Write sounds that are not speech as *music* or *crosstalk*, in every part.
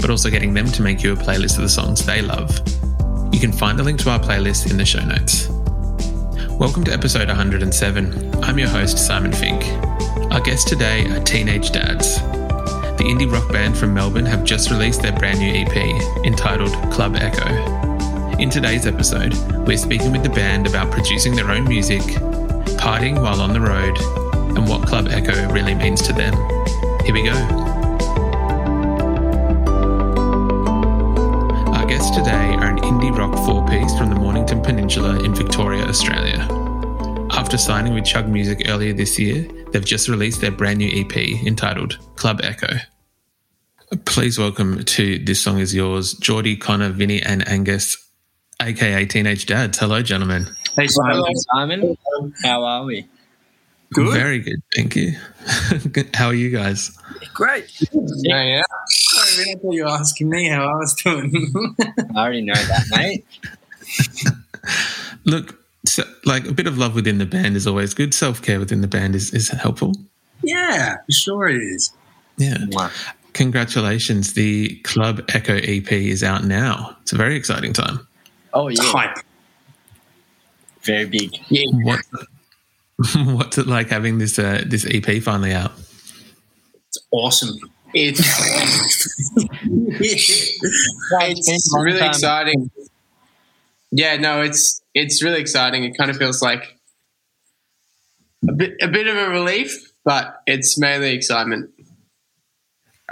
but also getting them to make you a playlist of the songs they love. You can find the link to our playlist in the show notes. Welcome to episode 107. I'm your host, Simon Fink. Our guests today are Teenage Dads. The indie rock band from Melbourne have just released their brand new EP entitled Club Echo. In today's episode, we're speaking with the band about producing their own music, partying while on the road, and what Club Echo really means to them. Here we go. Indie rock four piece from the Mornington Peninsula in Victoria, Australia. After signing with Chugg Music earlier this year, they've just released their brand new EP entitled Club Echo. Please welcome to This Song Is Yours, Geordie, Connor, Vinny, and Angus, aka Teenage Dads. Hello, gentlemen. Hey, Simon. Simon. How are we? Good. Very good, thank you. *laughs* How are you guys? Great. Yeah, yeah. Sorry, I thought you were asking me how I was doing. *laughs* I already know that, mate. *laughs* Look, so, like a bit of love within the band is always good. Self care within the band is, is helpful. yeah, sure it is. Yeah. Mwah. Congratulations. The Club Echo EP is out now. It's a very exciting time. Oh, yeah. Hype. Very big. Yeah. What, *laughs* what's it like having this uh, this EP finally out? It's awesome. It's, it's long really time. exciting. Yeah, no, it's it's really exciting. It kind of feels like a bit a bit of a relief, but it's mainly excitement.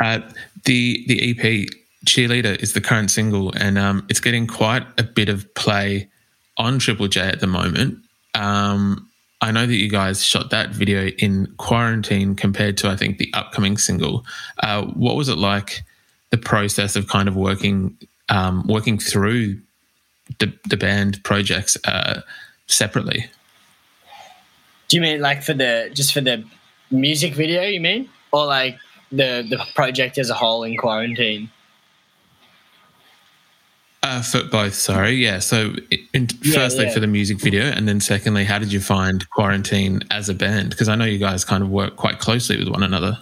Uh, the the EP Cheerleader is the current single, and um, it's getting quite a bit of play on Triple J at the moment. Um, I know that you guys shot that video in quarantine compared to I think the upcoming single. Uh, what was it like? The process of kind of working um, working through the, the band projects uh, separately. Do you mean like for the just for the music video? You mean, or like the the project as a whole in quarantine? Uh, for both, sorry. Yeah. So, in, Yeah, firstly, yeah. for the music video, and then secondly, how did you find quarantine as a band? Because I know you guys kind of work quite closely with one another.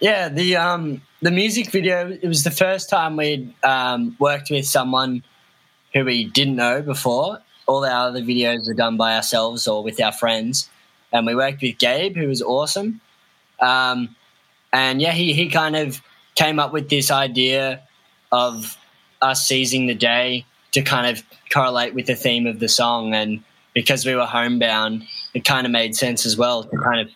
Yeah, the um the music video. It was the first time we'd um, worked with someone who we didn't know before. All our other videos were done by ourselves or with our friends, and we worked with Gabe, who was awesome. Um, and yeah, he he kind of came up with this idea of us seizing the day to kind of correlate with the theme of the song, and because we were homebound, it kind of made sense as well to kind of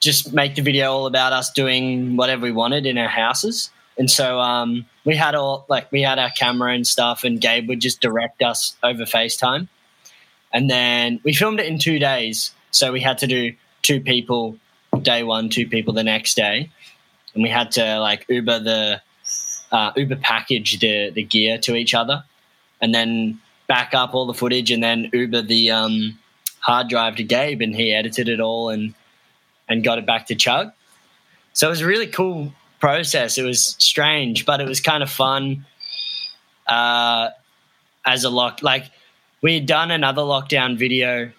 just make the video all about us doing whatever we wanted in our houses. And so um, we had all like we had our camera and stuff, and Gabe would just direct us over FaceTime. And then we filmed it in two days, so we had to do two people day one, two people the next day, and we had to like Uber the uh, Uber package the the gear to each other, and then back up all the footage, and then Uber the um, hard drive to Gabe, and he edited it all and and got it back to Chugg. So it was a really cool process. It was strange, but it was kind of fun. Uh, as a lock, like we had done another lockdown video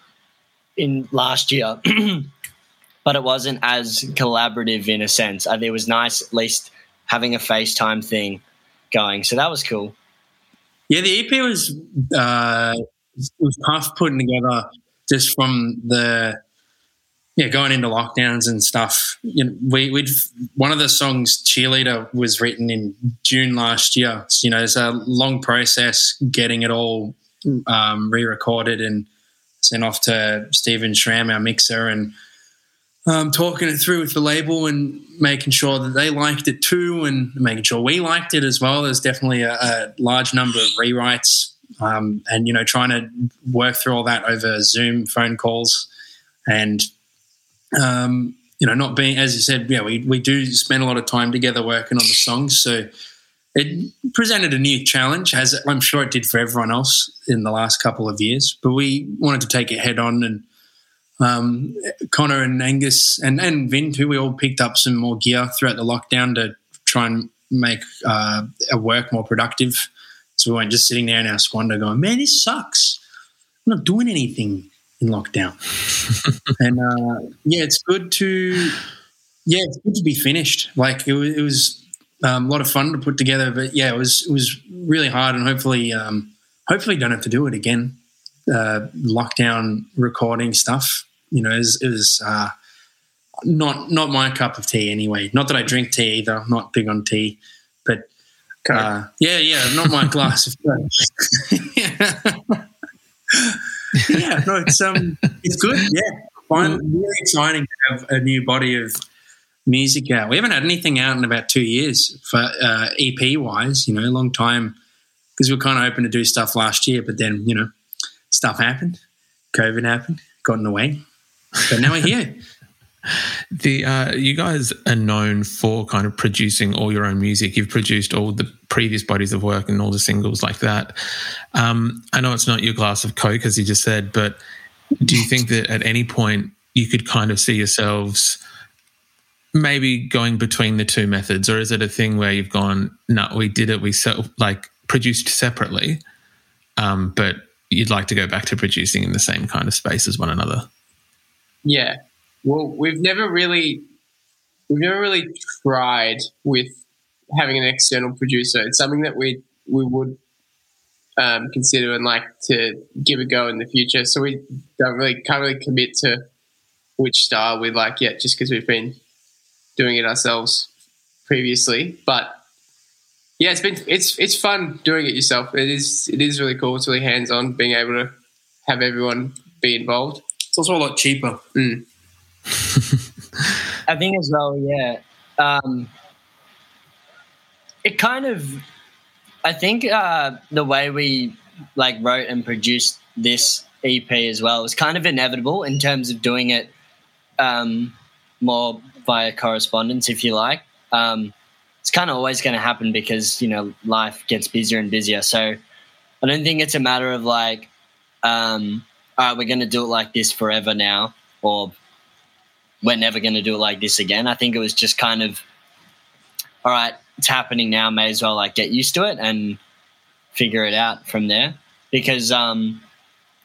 in last year, *clears throat* but it wasn't as collaborative in a sense. It was nice at least having a FaceTime thing going. So that was cool. Yeah, the EP was uh, was tough putting together just from the yeah, going into lockdowns and stuff, you know, we, would one of the songs "Cheerleader" was written in June last year. So, you know, it's a long process getting it all um, re-recorded and sent off to Stephen Schramm, our mixer, and um, talking it through with the label and making sure that they liked it too, and making sure we liked it as well. There's definitely a, a large number of rewrites, um, and you know, trying to work through all that over Zoom phone calls, and um, you know, not being as you said, yeah, we we do spend a lot of time together working on the songs, so it presented a new challenge, as I'm sure it did for everyone else in the last couple of years. But we wanted to take it head on, and um, Connor and Angus and and Vin too. We all picked up some more gear throughout the lockdown to try and make uh, our work more productive. So we weren't just sitting there in our squander going, "Man, this sucks. I'm not doing anything in lockdown." *laughs* and uh, yeah, it's good to yeah, it's good to be finished. Like it was, it was um, a lot of fun to put together. But yeah, it was it was really hard, and hopefully, um, hopefully, don't have to do it again. Uh, lockdown recording stuff, you know, is is uh, not not my cup of tea anyway. Not that I drink tea either. I'm not big on tea, but uh, yeah, yeah, not my *laughs* glass of yeah. *laughs* yeah, no, it's um, it's good. Yeah, fine. Really exciting to have a new body of music out. We haven't had anything out in about two years for uh, EP wise. You know, a long time because we were kind of hoping to do stuff last year, but then you know, stuff happened, COVID happened, got in the way, but now we're here. *laughs* the uh, you guys are known for kind of producing all your own music. You've produced all the previous bodies of work and all the singles like that. Um, I know it's not your glass of coke, as you just said, but do you think that at any point you could kind of see yourselves maybe going between the two methods, or is it a thing where you've gone, no, we did it, we so, like produced separately, um, but you'd like to go back to producing in the same kind of space as one another? Yeah. Well, we've never really we've never really tried with having an external producer. It's something that we we would um, consider and like to give a go in the future. So we don't really can't really commit to which style we like yet, just because we've been doing it ourselves previously. But yeah, it's been it's it's fun doing it yourself. It is it is really cool. It's really hands on, being able to have everyone be involved. It's also a lot cheaper. Mm. *laughs* I think as well, yeah. Um, it kind of, I think uh, the way we like wrote and produced this EP as well was kind of inevitable in terms of doing it um, more via correspondence, if you like. Um, it's kind of always going to happen because you know life gets busier and busier. So I don't think it's a matter of like, um, all right, we're going to do it like this forever now, or we're never going to do it like this again. I think it was just kind of, all right, it's happening now. May as well like get used to it and figure it out from there. Because um,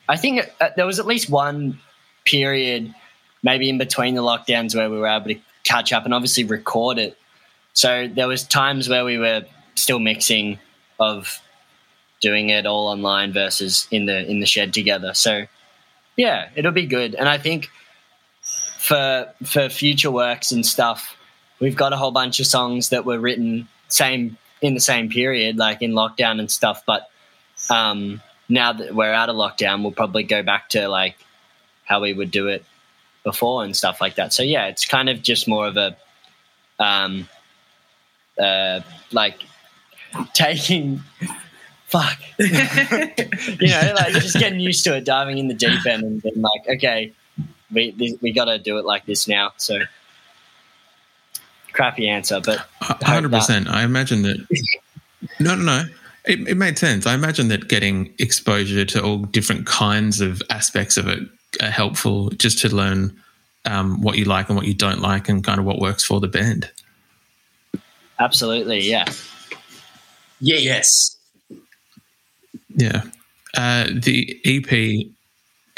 I think uh, there was at least one period maybe in between the lockdowns where we were able to catch up and obviously record it. So there was times where we were still mixing of doing it all online versus in the in the shed together. So yeah, it'll be good. And I think for for future works and stuff, we've got a whole bunch of songs that were written same in the same period, like in lockdown and stuff. But um, now that we're out of lockdown, we'll probably go back to like how we would do it before and stuff like that. So yeah, it's kind of just more of a um uh like *laughs* taking fuck *laughs* *laughs* you know like just getting used to it diving in the deep end and being like okay we we got to do it like this now so crappy answer but 100% i imagine that *laughs* no no no it, it made sense i imagine that getting exposure to all different kinds of aspects of it are helpful just to learn um, what you like and what you don't like and kind of what works for the band. Absolutely, yeah. Yeah, yes. Yeah. Uh, the EP *laughs*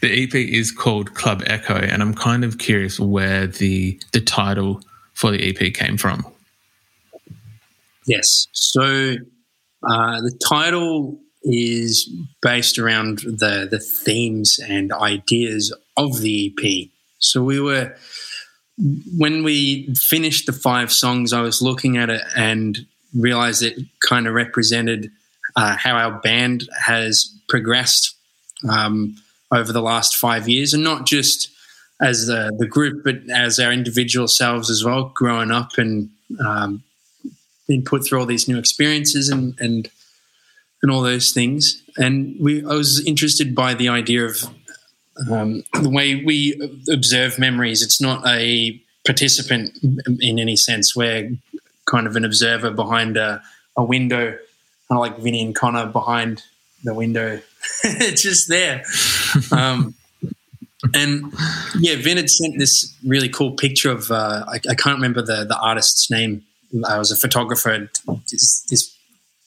the EP is called Club Echo, and I'm kind of curious where the the title for the EP came from. Yes. So uh, the title is based around the the themes and ideas of the EP. So we were when we finished the five songs, I was looking at it and realized it kind of represented uh, how our band has progressed um, over the last five years, and not just as the, the group, but as our individual selves as well, growing up and um, being put through all these new experiences and and and all those things. And we, I was interested by the idea of um, the way we observe memories. It's not a participant in any sense. We're kind of an observer behind a, a window, kind of like Vinny and Connor behind the window. *laughs* it's just there. *laughs* Um, and yeah, Vin had sent this really cool picture of uh, I, I, can't remember the the artist's name. I was a photographer. This, this,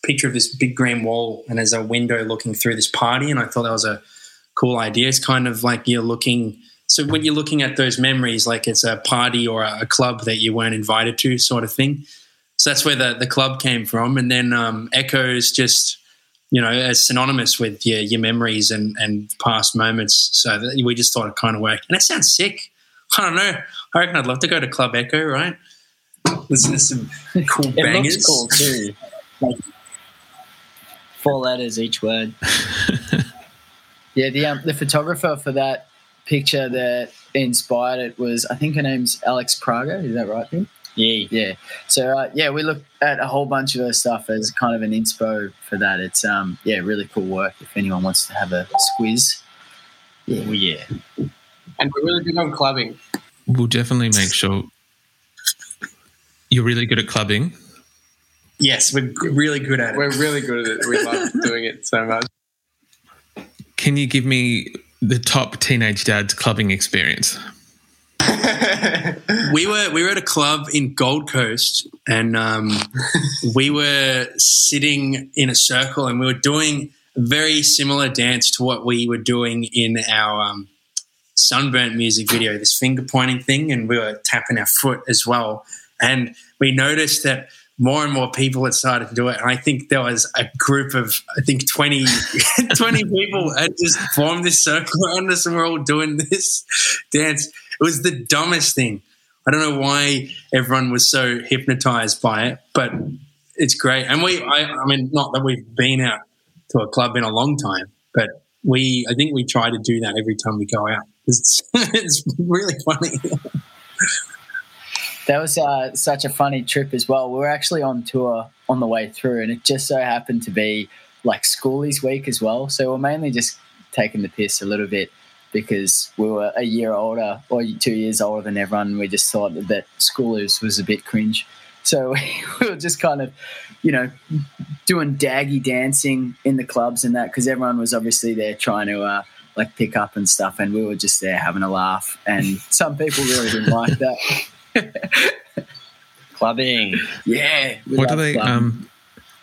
picture of this big green wall, and there's a window looking through this party, and I thought that was a cool idea. It's kind of like you're looking. So when you're looking at those memories, like it's a party or a, a club that you weren't invited to, sort of thing. So that's where the the club came from, and then um, Echoes just you know, as synonymous with your, your memories and, and past moments. So we just thought it kind of worked. And it sounds sick. I don't know. I reckon I'd love to go to Club Echo, right? Listen to some cool it bangers. looks cool too. Like four letters each word. *laughs* yeah, the um, the photographer for that picture that inspired it was I think her name's Alex Prager. Is that right, Vin? Yeah, yeah. So uh, yeah, we look at a whole bunch of her stuff as kind of an inspo for that. It's um yeah, really cool work. If anyone wants to have a squiz, yeah, well, yeah. And we're really big on clubbing. We'll definitely make sure you're really good at clubbing. Yes, we're really good at it. We're really good at it. We love *laughs* doing it so much. Can you give me the top teenage dad's clubbing experience? *laughs* we were we were at a club in Gold Coast, and um, *laughs* we were sitting in a circle, and we were doing a very similar dance to what we were doing in our um, sunburnt music video. This finger pointing thing, and we were tapping our foot as well. And we noticed that more and more people had started to do it. And I think there was a group of, I think 20, *laughs* 20 people had just formed this circle around us and we're all doing this dance. It was the dumbest thing. I don't know why everyone was so hypnotized by it, but it's great. And we, I, I mean, not that we've been out to a club in a long time, but we, I think we try to do that every time we go out. It's, *laughs* it's really funny. that was uh, such a funny trip as well. We were actually on tour on the way through, and it just so happened to be like schoolies week as well. So we're mainly just taking the piss a little bit because we were a year older or two years older than everyone. We just thought that schoolies was a bit cringe. So *laughs* we were just kind of, you know, doing daggy dancing in the clubs and that because everyone was obviously there trying to uh, like pick up and stuff, and we were just there having a laugh. And *laughs* some people really didn't like that. *laughs* Clubbing, yeah. What do they? Clubbing. Um,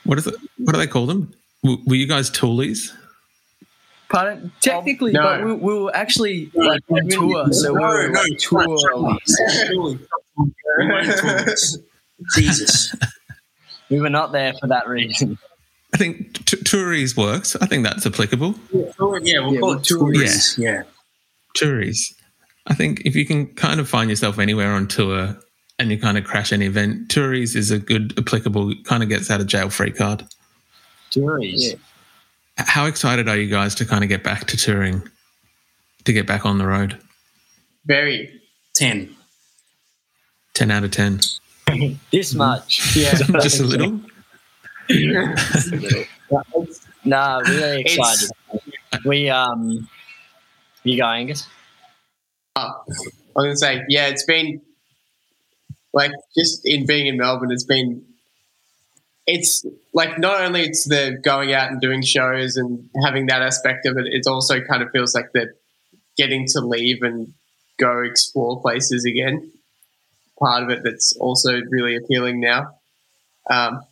what is it? What do they call them? Were you guys toolies? Pardon? Technically, um, no. but we, we, were actually like on tour, so we were no, like tour. *laughs* Jesus, we were not there for that reason. I think t- touries works. I think that's applicable. Yeah, yeah we'll yeah, call it touries. Yeah. yeah, touries. I think if you can kind of find yourself anywhere on tour and you kind of crash any event, touries is a good applicable. Kind of gets out of jail free card. Touries. Yeah. How excited are you guys to kind of get back to touring, to get back on the road? Very. 10. 10 out of 10. *laughs* this much. *laughs* Yeah. *laughs* Just a little? nah, really excited. It's, we, um, you go, Angus? Uh, I was going to say, yeah, it's been like just in being in Melbourne, it's been it's like not only it's the going out and doing shows and having that aspect of it, it also kind of feels like the getting to leave and go explore places again. Part of it that's also really appealing now. Um,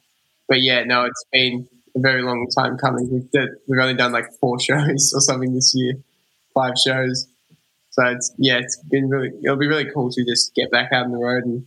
but yeah, no, it's been a very long time coming. We've, we've only done like four *laughs* shows or something this year, five shows. So it's yeah, it's been really. It'll be really cool to just get back out on the road and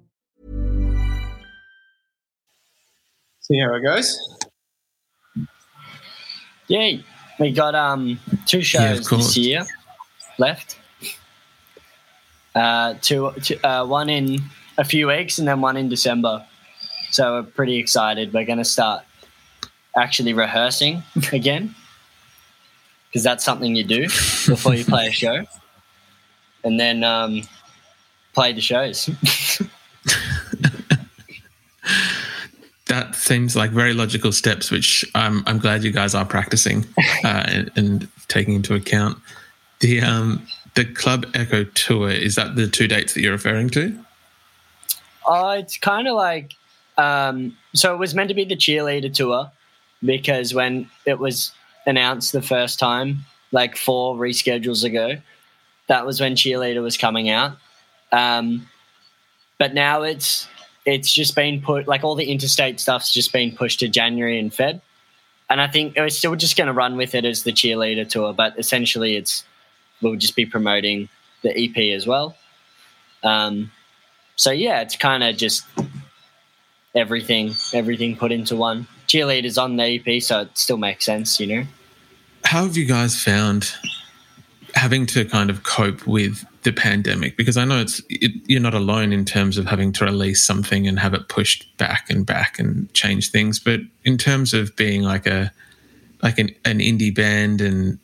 See how it goes. Yeah, we got um two shows of course. this year left. Uh, two, two uh, one in a few weeks and then one in December. So we're pretty excited. We're going to start actually rehearsing *laughs* again because that's something you do before you play a show, *laughs* and then um, play the shows. *laughs* that seems like very logical steps, which I'm I'm glad you guys are practicing *laughs* uh, and, and taking into account. The um the Club Echo tour is that the two dates that you're referring to? Oh, it's kind of like um, so. It was meant to be the cheerleader tour because when it was announced the first time, like four reschedules ago, that was when cheerleader was coming out. Um, but now it's it's just been put like all the interstate stuff's just been pushed to January and Feb, and I think we're still just going to run with it as the cheerleader tour. But essentially, it's we'll just be promoting the EP as well. Um, so yeah, it's kind of just everything, everything put into one. Cheerleaders on the EP, so it still makes sense, you know. How have you guys found having to kind of cope with the pandemic? Because I know it's it, you're not alone in terms of having to release something and have it pushed back and back and change things. But in terms of being like a like an, an indie band and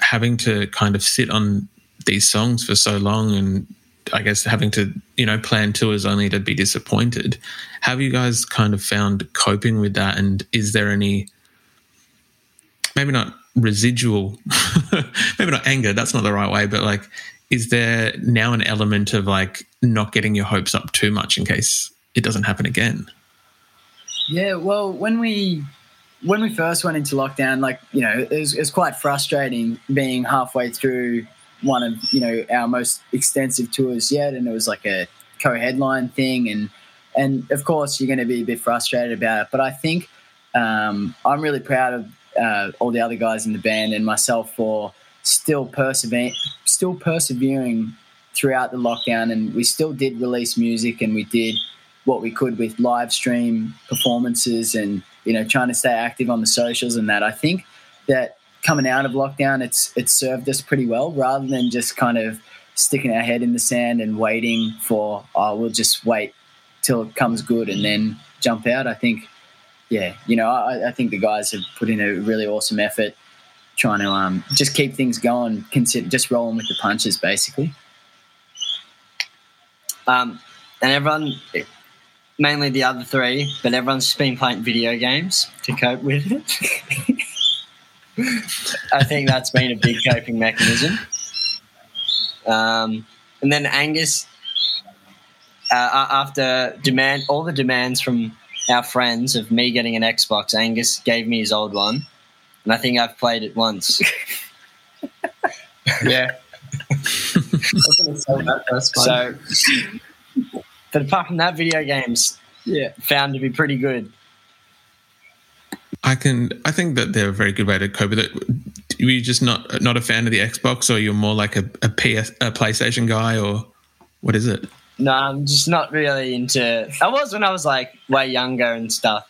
having to kind of sit on these songs for so long and I guess having to, you know, plan tours only to be disappointed. Have you guys kind of found coping with that? And is there any, maybe not residual, *laughs* *laughs* maybe not anger, that's not the right way, but like, is there now an element of like not getting your hopes up too much in case it doesn't happen again? Yeah, well, when we when we first went into lockdown, like you know, it was, it was quite frustrating being halfway through one of you know our most extensive tours yet, and it was like a co-headline thing, and and of course you're going to be a bit frustrated about it. But I think um, I'm really proud of uh, all the other guys in the band and myself for still persevering, still persevering throughout the lockdown, and we still did release music, and we did what we could with live stream performances and you know trying to stay active on the socials and that. I think that coming out of lockdown it's it's served us pretty well rather than just kind of sticking our head in the sand and waiting for oh we'll just wait till it comes good and then jump out. I think yeah you know i, I think the guys have put in a really awesome effort trying to um, just keep things going consider just rolling with the punches basically Um, and everyone, mainly the other three, but everyone's been playing video games to cope with it. I think that's been a big coping mechanism. Um, and then Angus, uh, after demand all the demands from our friends of me getting an Xbox, Angus gave me his old one, and I think I've played it once. *laughs* Yeah. I was going to say that first one. So, but apart from that, video games, yeah, found to be pretty good. I can. I think that they're a very good way to cope with it. Were you just not not a fan of the Xbox, or you're more like a, a PS, a PlayStation guy, or what is it? No, I'm just not really into. I was when I was like way younger and stuff.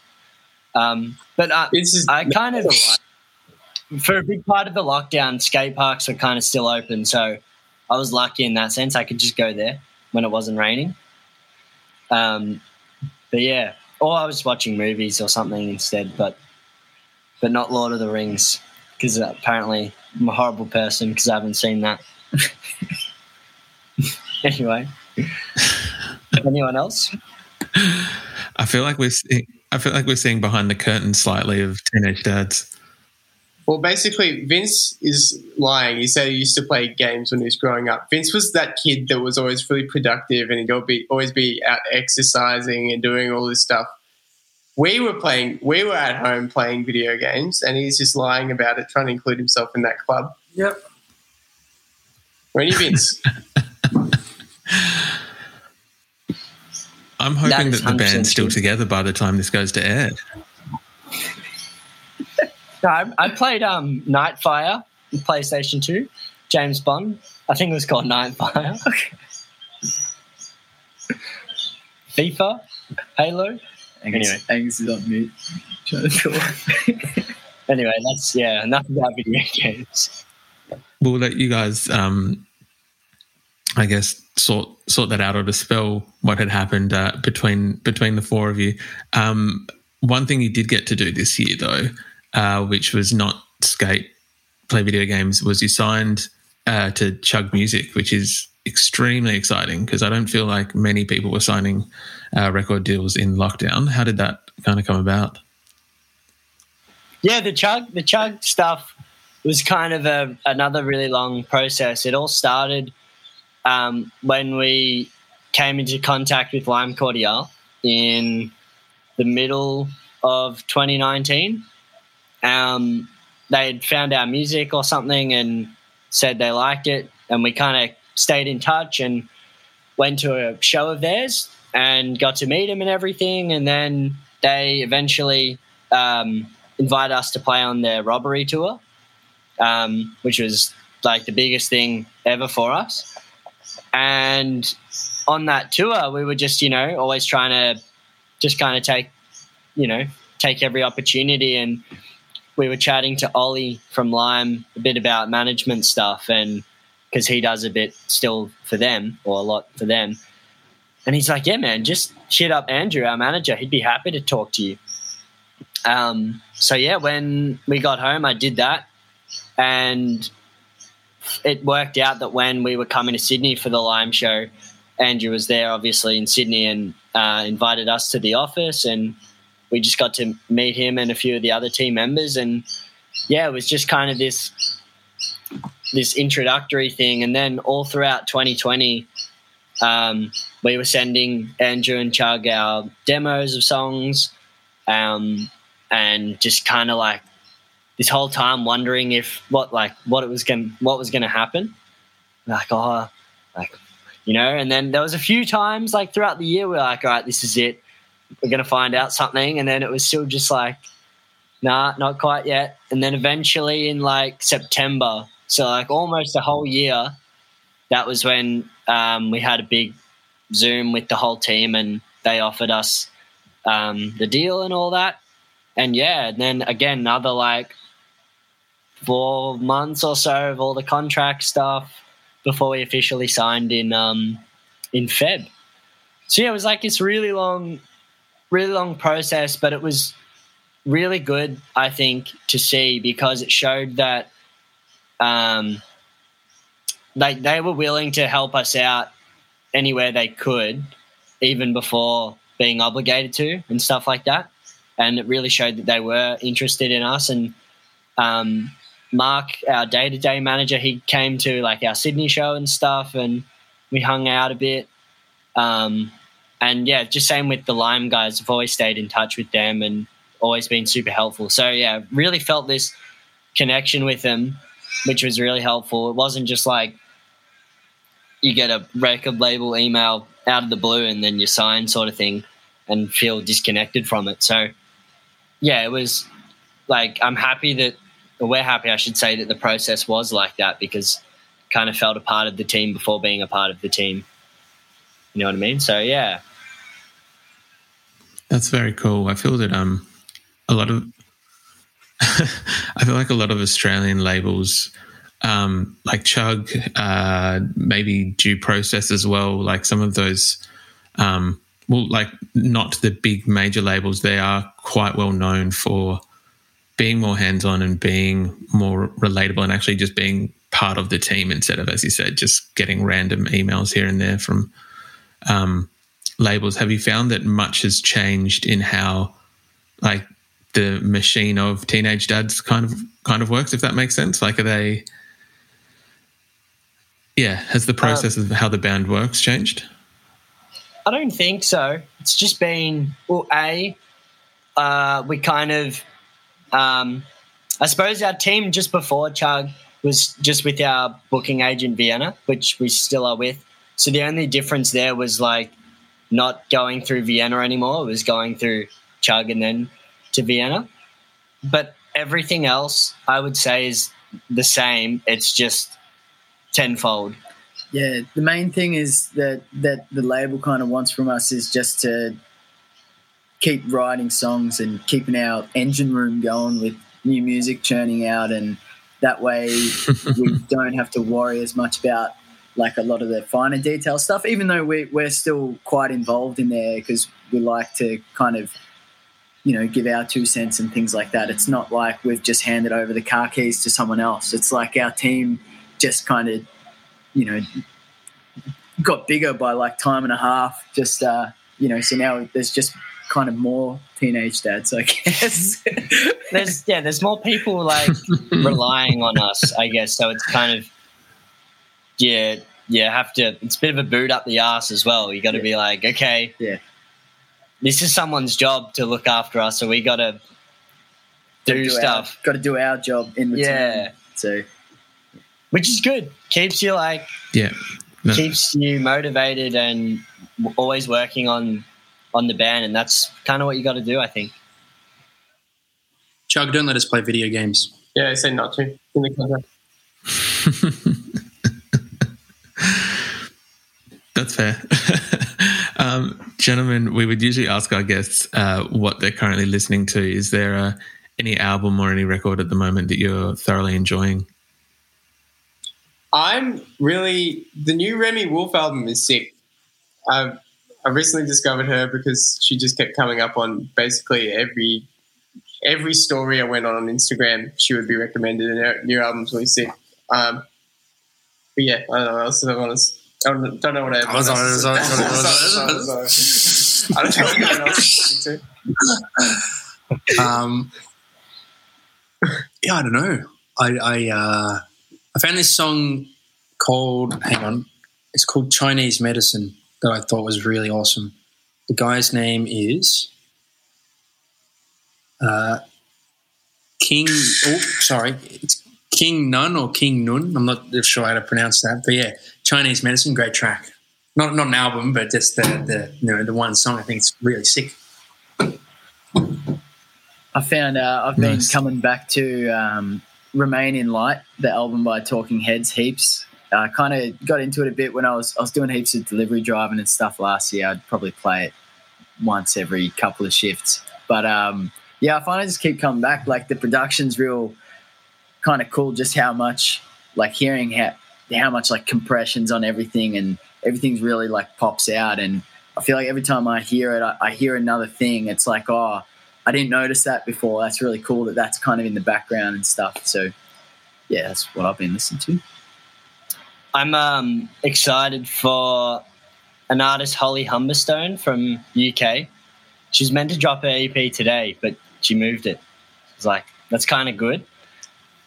Um, but I, It's just- I kind of for a big part of the lockdown, skate parks were kind of still open, so I was lucky in that sense. I could just go there when it wasn't raining. Um, but yeah, or I was watching movies or something instead. But but not Lord of the Rings because apparently I'm a horrible person because I haven't seen that. *laughs* anyway, anyone else? I feel like we're I feel like we're seeing behind the curtain slightly of teenage dads. Well, basically, Vince is lying. He said he used to play games when he was growing up. Vince was that kid that was always really productive and he'd be, always be out exercising and doing all this stuff. We were playing, we were at home playing video games, and he's just lying about it, trying to include himself in that club. Yep. Where are you, Vince? *laughs* I'm hoping is that the band's still together by the time this goes to air. No, I, I played um, Nightfire on PlayStation 2, James Bond. I think it was called Nightfire. *laughs* FIFA, Halo. Angus, Anyway. Angus is on mute. Trying to talk. *laughs* Anyway, that's yeah, enough about video games. We'll let you guys, um, I guess, sort sort that out or dispel what had happened uh, between between the four of you. Um, one thing you did get to do this year, though, uh, which was not skate, play video games, was you signed uh, to Chugg Music, which is extremely exciting because I don't feel like many people were signing uh, record deals in lockdown. How did that kind of come about? Yeah, the chugg the chugg stuff was kind of a, another really long process. It all started um, when we came into contact with Lime Cordiale in the middle of 2019. Um, they had found our music or something and said they liked it, and we kind of stayed in touch and went to a show of theirs and got to meet them and everything. And then they eventually um, invited us to play on their robbery tour, um, which was like the biggest thing ever for us. And on that tour, we were just, you know, always trying to just kind of take, you know, take every opportunity. And we were chatting to Ollie from Lime a bit about management stuff and because he does a bit still for them or a lot for them. And he's like, yeah, man, just hit up Andrew, our manager. He'd be happy to talk to you. Um, so yeah, when we got home, I did that, and it worked out that when we were coming to Sydney for the Lime show, Andrew was there, obviously in Sydney, and uh, invited us to the office, and we just got to meet him and a few of the other team members, and yeah, it was just kind of this this introductory thing, and then all throughout 2020. Um, we were sending Andrew and Chugg our demos of songs, um, and just kind of like this whole time wondering if what like what it was going what was going to happen like oh like you know and then there was a few times like throughout the year we are like all right this is it we're going to find out something. And then it was still just like nah not quite yet. And then eventually in like september so like almost a whole year that was when um, we had a big zoom with the whole team and they offered us um, the deal and all that. And yeah, and then again another like four months or so of all the contract stuff before we officially signed in um in Feb. So yeah, it was like this really long, really long process, but it was really good, I think, to see because it showed that um they were willing to help us out anywhere they could, even before being obligated to and stuff like that and it really showed that they were interested in us. And um, Mark, our day to day manager, he came to like our Sydney show and stuff, and we hung out a bit. Um, and yeah, just same with the Lime guys. I've always stayed in touch with them and always been super helpful. So yeah, really felt this connection with them, which was really helpful. It wasn't just like you get a record label email out of the blue and then you sign sort of thing and feel disconnected from it. So yeah, it was like I'm happy that we're happy I should say that the process was like that because kind of felt a part of the team before being a part of the team. You know what I mean? So yeah. That's very cool. I feel that um a lot of *laughs* I feel like a lot of Australian labels um like Chugg, uh maybe Dew Process as well, like some of those um well like not the big major labels, they are quite well known for being more hands on and being more relatable and actually just being part of the team instead of, as you said, just getting random emails here and there from um, labels. Have you found that much has changed in how, like, the machine of teenage dads kind of kind of works? If that makes sense, like, are they? Yeah, has the process um, of how the band works changed? I don't think so. It's just been well, a uh, we kind of, um, I suppose our team just before Chugg was just with our booking agent Vienna, which we still are with. So the only difference there was like not going through Vienna anymore. It was going through Chugg and then to Vienna. But everything else, I would say, is the same. It's just tenfold. Yeah, the main thing is that that the label kind of wants from us is just to keep writing songs and keeping our engine room going with new music churning out, and that way *laughs* we don't have to worry as much about like a lot of the finer detail stuff. Even though we, we're still quite involved in there because we like to kind of you know give our two cents and things like that. It's not like we've just handed over the car keys to someone else. It's like our team just kind of you know, got bigger by like time and a half. Just uh, you know, so now there's just kind of more teenage dads, I *laughs* guess. there's yeah, there's more people like *laughs* relying on us, I guess. So it's kind of yeah, yeah, have to. It's a bit of a boot up the ass as well. You got to yeah. be like, okay, yeah, this is someone's job to look after us, so we got to do, do stuff. Got to do our job in return. Yeah. So which is good. Keeps you like yeah, no. keeps you motivated and always working on on the band, and that's kind of what you got to do, I think. Chugg, don't let us play video games. Yeah, I said not to in the contract. *laughs* fair. *laughs* um, gentlemen, we would usually ask our guests uh, what they're currently listening to. Is there uh, any album or any record at the moment that you're thoroughly enjoying? I'm really the new Remi Wolf album is sick. I've I recently discovered her because she just kept coming up on basically every every story I went on on Instagram. She would be recommended, and her new album's really sick. Um, but yeah, I don't know what else I want to. I don't, don't know what I. I was on. I don't know what else is listening to. Um, yeah, I don't know. I I uh, I found this song called, hang on, it's called Chinese Medicine that I thought was really awesome. The guy's name is uh, King, oh, sorry, it's King Nun or King Nun. I'm not sure how to pronounce that, but yeah, Chinese Medicine, great track. Not not an album, but just the the you know the one song. I think it's really sick. I found uh, I've been nice. coming back to um, Remain in Light, the album by Talking Heads, heaps. I uh, kind of got into it a bit when I was I was doing heaps of delivery driving and stuff last year. I'd probably play it once every couple of shifts, but um, yeah, I find I just keep coming back. Like the production's real kind of cool. Just how much like hearing how how much like compressions on everything and everything's really like pops out. And I feel like every time I hear it, I, I hear another thing. It's like oh I didn't notice that before. That's really cool that that's kind of in the background and stuff. So, yeah, that's what I've been listening to. I'm um, excited for an artist, Holly Humberstone from UK. She's meant to drop her EP today, but she moved it. It's like that's kind of good.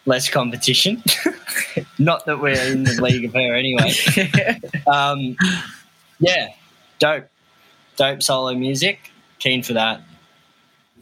Less competition. *laughs* Not that we're in the league of her anyway. *laughs* um, yeah, dope, dope solo music. Keen for that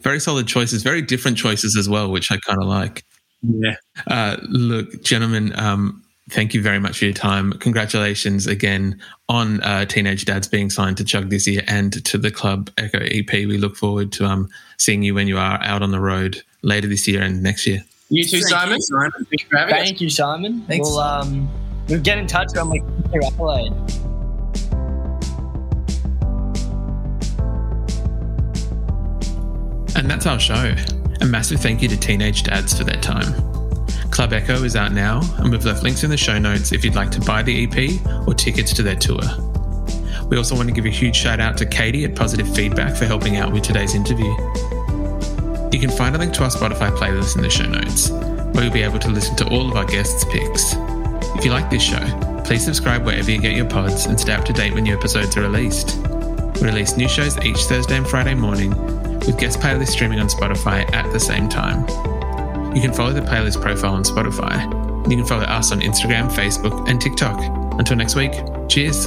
very solid choices, very different choices as well, which I kind of like. Yeah. Uh, look, gentlemen, um, thank you very much for your time. Congratulations again on uh, Teenage Dads being signed to Chugg this year and to the Club Echo EP. We look forward to um, seeing you when you are out on the road later this year and next year. You too, Simon. Simon. Thank you, Thank you Simon. Thanks. We'll, um, we'll get in touch when like get Adelaide. And that's our show. A massive thank you to Teenage Dads for their time. Club Echo is out now, and we've left links in the show notes if you'd like to buy the EP or tickets to their tour. We also want to give a huge shout out to Katie at Positive Feedback for helping out with today's interview. You can find a link to our Spotify playlist in the show notes, where you'll be able to listen to all of our guests' picks. If you like this show, please subscribe wherever you get your pods and stay up to date when new episodes are released. We release new shows each Thursday and Friday morning, with guest playlists streaming on Spotify at the same time. You can follow the playlist profile on Spotify. You can follow us on Instagram, Facebook, and TikTok. Until next week, cheers.